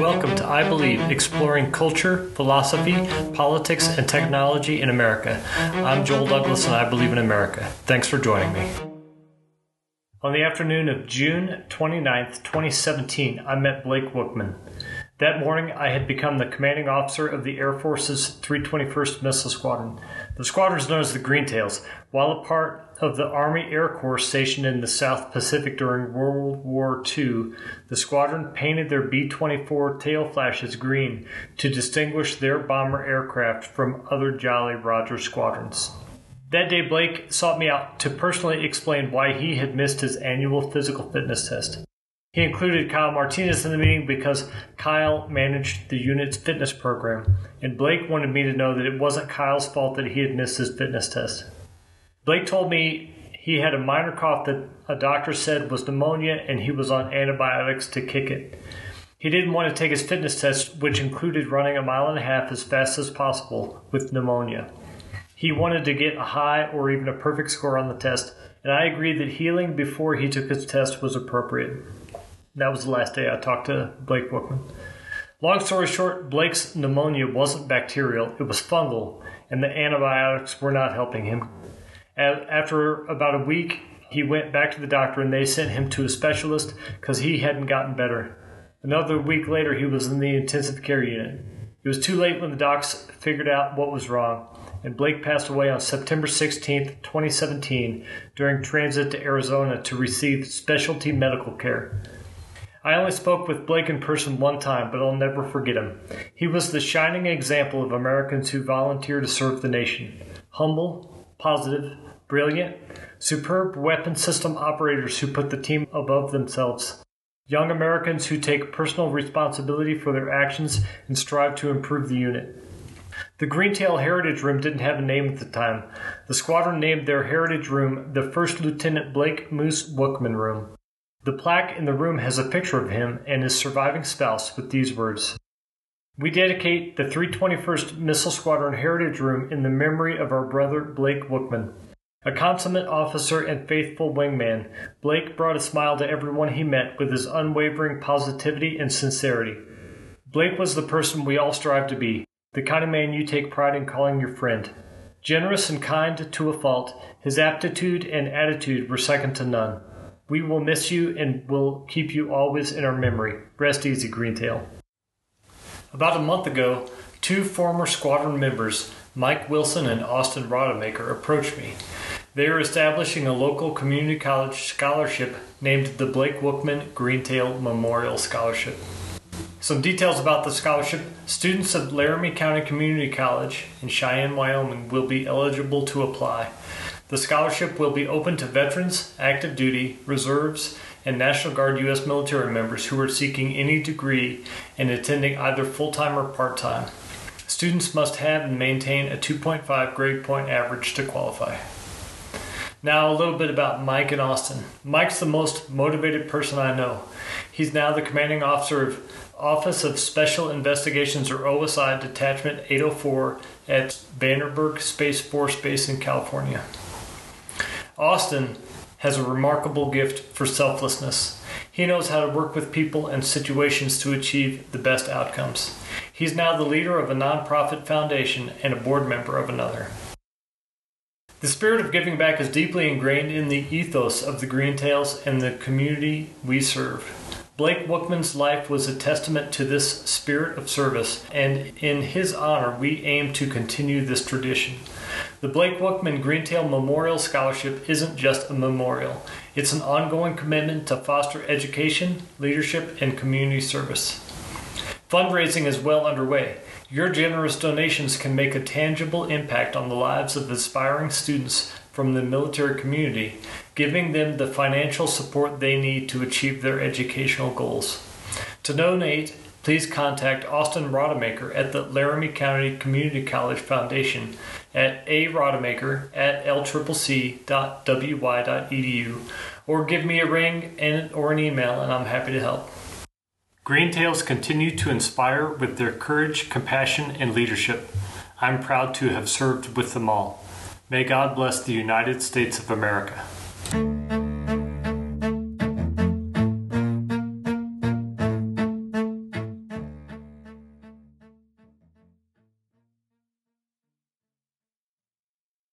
Welcome to I Believe, exploring culture, philosophy, politics, and technology in America. I'm Joel Douglas, and I believe in America. Thanks for joining me. On the afternoon of June 29th, 2017, I met Blake Woockman. That morning, I had become the commanding officer of the Air Force's 321st Missile Squadron. The squadron is known as the Greentails. While a part of the Army Air Corps stationed in the South Pacific during World War II, the squadron painted their B 24 tail flashes green to distinguish their bomber aircraft from other Jolly Roger squadrons. That day, Blake sought me out to personally explain why he had missed his annual physical fitness test. He included Kyle Martinez in the meeting because Kyle managed the unit's fitness program, and Blake wanted me to know that it wasn't Kyle's fault that he had missed his fitness test. Blake told me he had a minor cough that a doctor said was pneumonia and he was on antibiotics to kick it. He didn't want to take his fitness test, which included running a mile and a half as fast as possible with pneumonia. He wanted to get a high or even a perfect score on the test, and I agreed that healing before he took his test was appropriate. That was the last day I talked to Blake Woockman. Long story short, Blake's pneumonia wasn't bacterial, it was fungal, and the antibiotics were not helping him. After about a week, he went back to the doctor and they sent him to a specialist because he hadn't gotten better. Another week later, he was in the intensive care unit. It was too late when the docs figured out what was wrong, and Blake passed away on September 16, 2017, during transit to Arizona to receive specialty medical care. I only spoke with Blake in person one time, but I'll never forget him. He was the shining example of Americans who volunteer to serve the nation. Humble, positive, brilliant, superb weapon system operators who put the team above themselves. Young Americans who take personal responsibility for their actions and strive to improve the unit. The Greentail Heritage Room didn't have a name at the time. The squadron named their Heritage Room the First Lieutenant Blake Moose Woockman Room. The plaque in the room has a picture of him and his surviving spouse with these words We dedicate the 321st Missile Squadron Heritage Room in the memory of our brother Blake Woockman. A consummate officer and faithful wingman, Blake brought a smile to everyone he met with his unwavering positivity and sincerity. Blake was the person we all strive to be, the kind of man you take pride in calling your friend. Generous and kind to a fault, his aptitude and attitude were second to none. We will miss you and will keep you always in our memory. Rest easy, Greentail. About a month ago, two former squadron members, Mike Wilson and Austin Rodemaker, approached me. They are establishing a local community college scholarship named the Blake Woockman Greentail Memorial Scholarship. Some details about the scholarship students of Laramie County Community College in Cheyenne, Wyoming will be eligible to apply. The scholarship will be open to veterans, active duty, reserves, and National Guard U.S. military members who are seeking any degree and attending either full time or part time. Students must have and maintain a 2.5 grade point average to qualify. Now, a little bit about Mike and Austin. Mike's the most motivated person I know. He's now the commanding officer of Office of Special Investigations or OSI Detachment 804 at Vandenberg Space Force Base in California. Austin has a remarkable gift for selflessness. He knows how to work with people and situations to achieve the best outcomes. He's now the leader of a nonprofit foundation and a board member of another. The spirit of giving back is deeply ingrained in the ethos of the Greentails and the community we serve. Blake Woockman's life was a testament to this spirit of service, and in his honor, we aim to continue this tradition. The Blake Woockman Greentail Memorial Scholarship isn't just a memorial, it's an ongoing commitment to foster education, leadership, and community service. Fundraising is well underway. Your generous donations can make a tangible impact on the lives of aspiring students from the military community, giving them the financial support they need to achieve their educational goals. To donate, please contact Austin Rodemaker at the Laramie County Community College Foundation at a rodemaker at lccc.wy.edu or give me a ring and or an email and I'm happy to help. Greentails continue to inspire with their courage, compassion, and leadership. I'm proud to have served with them all. May God bless the United States of America.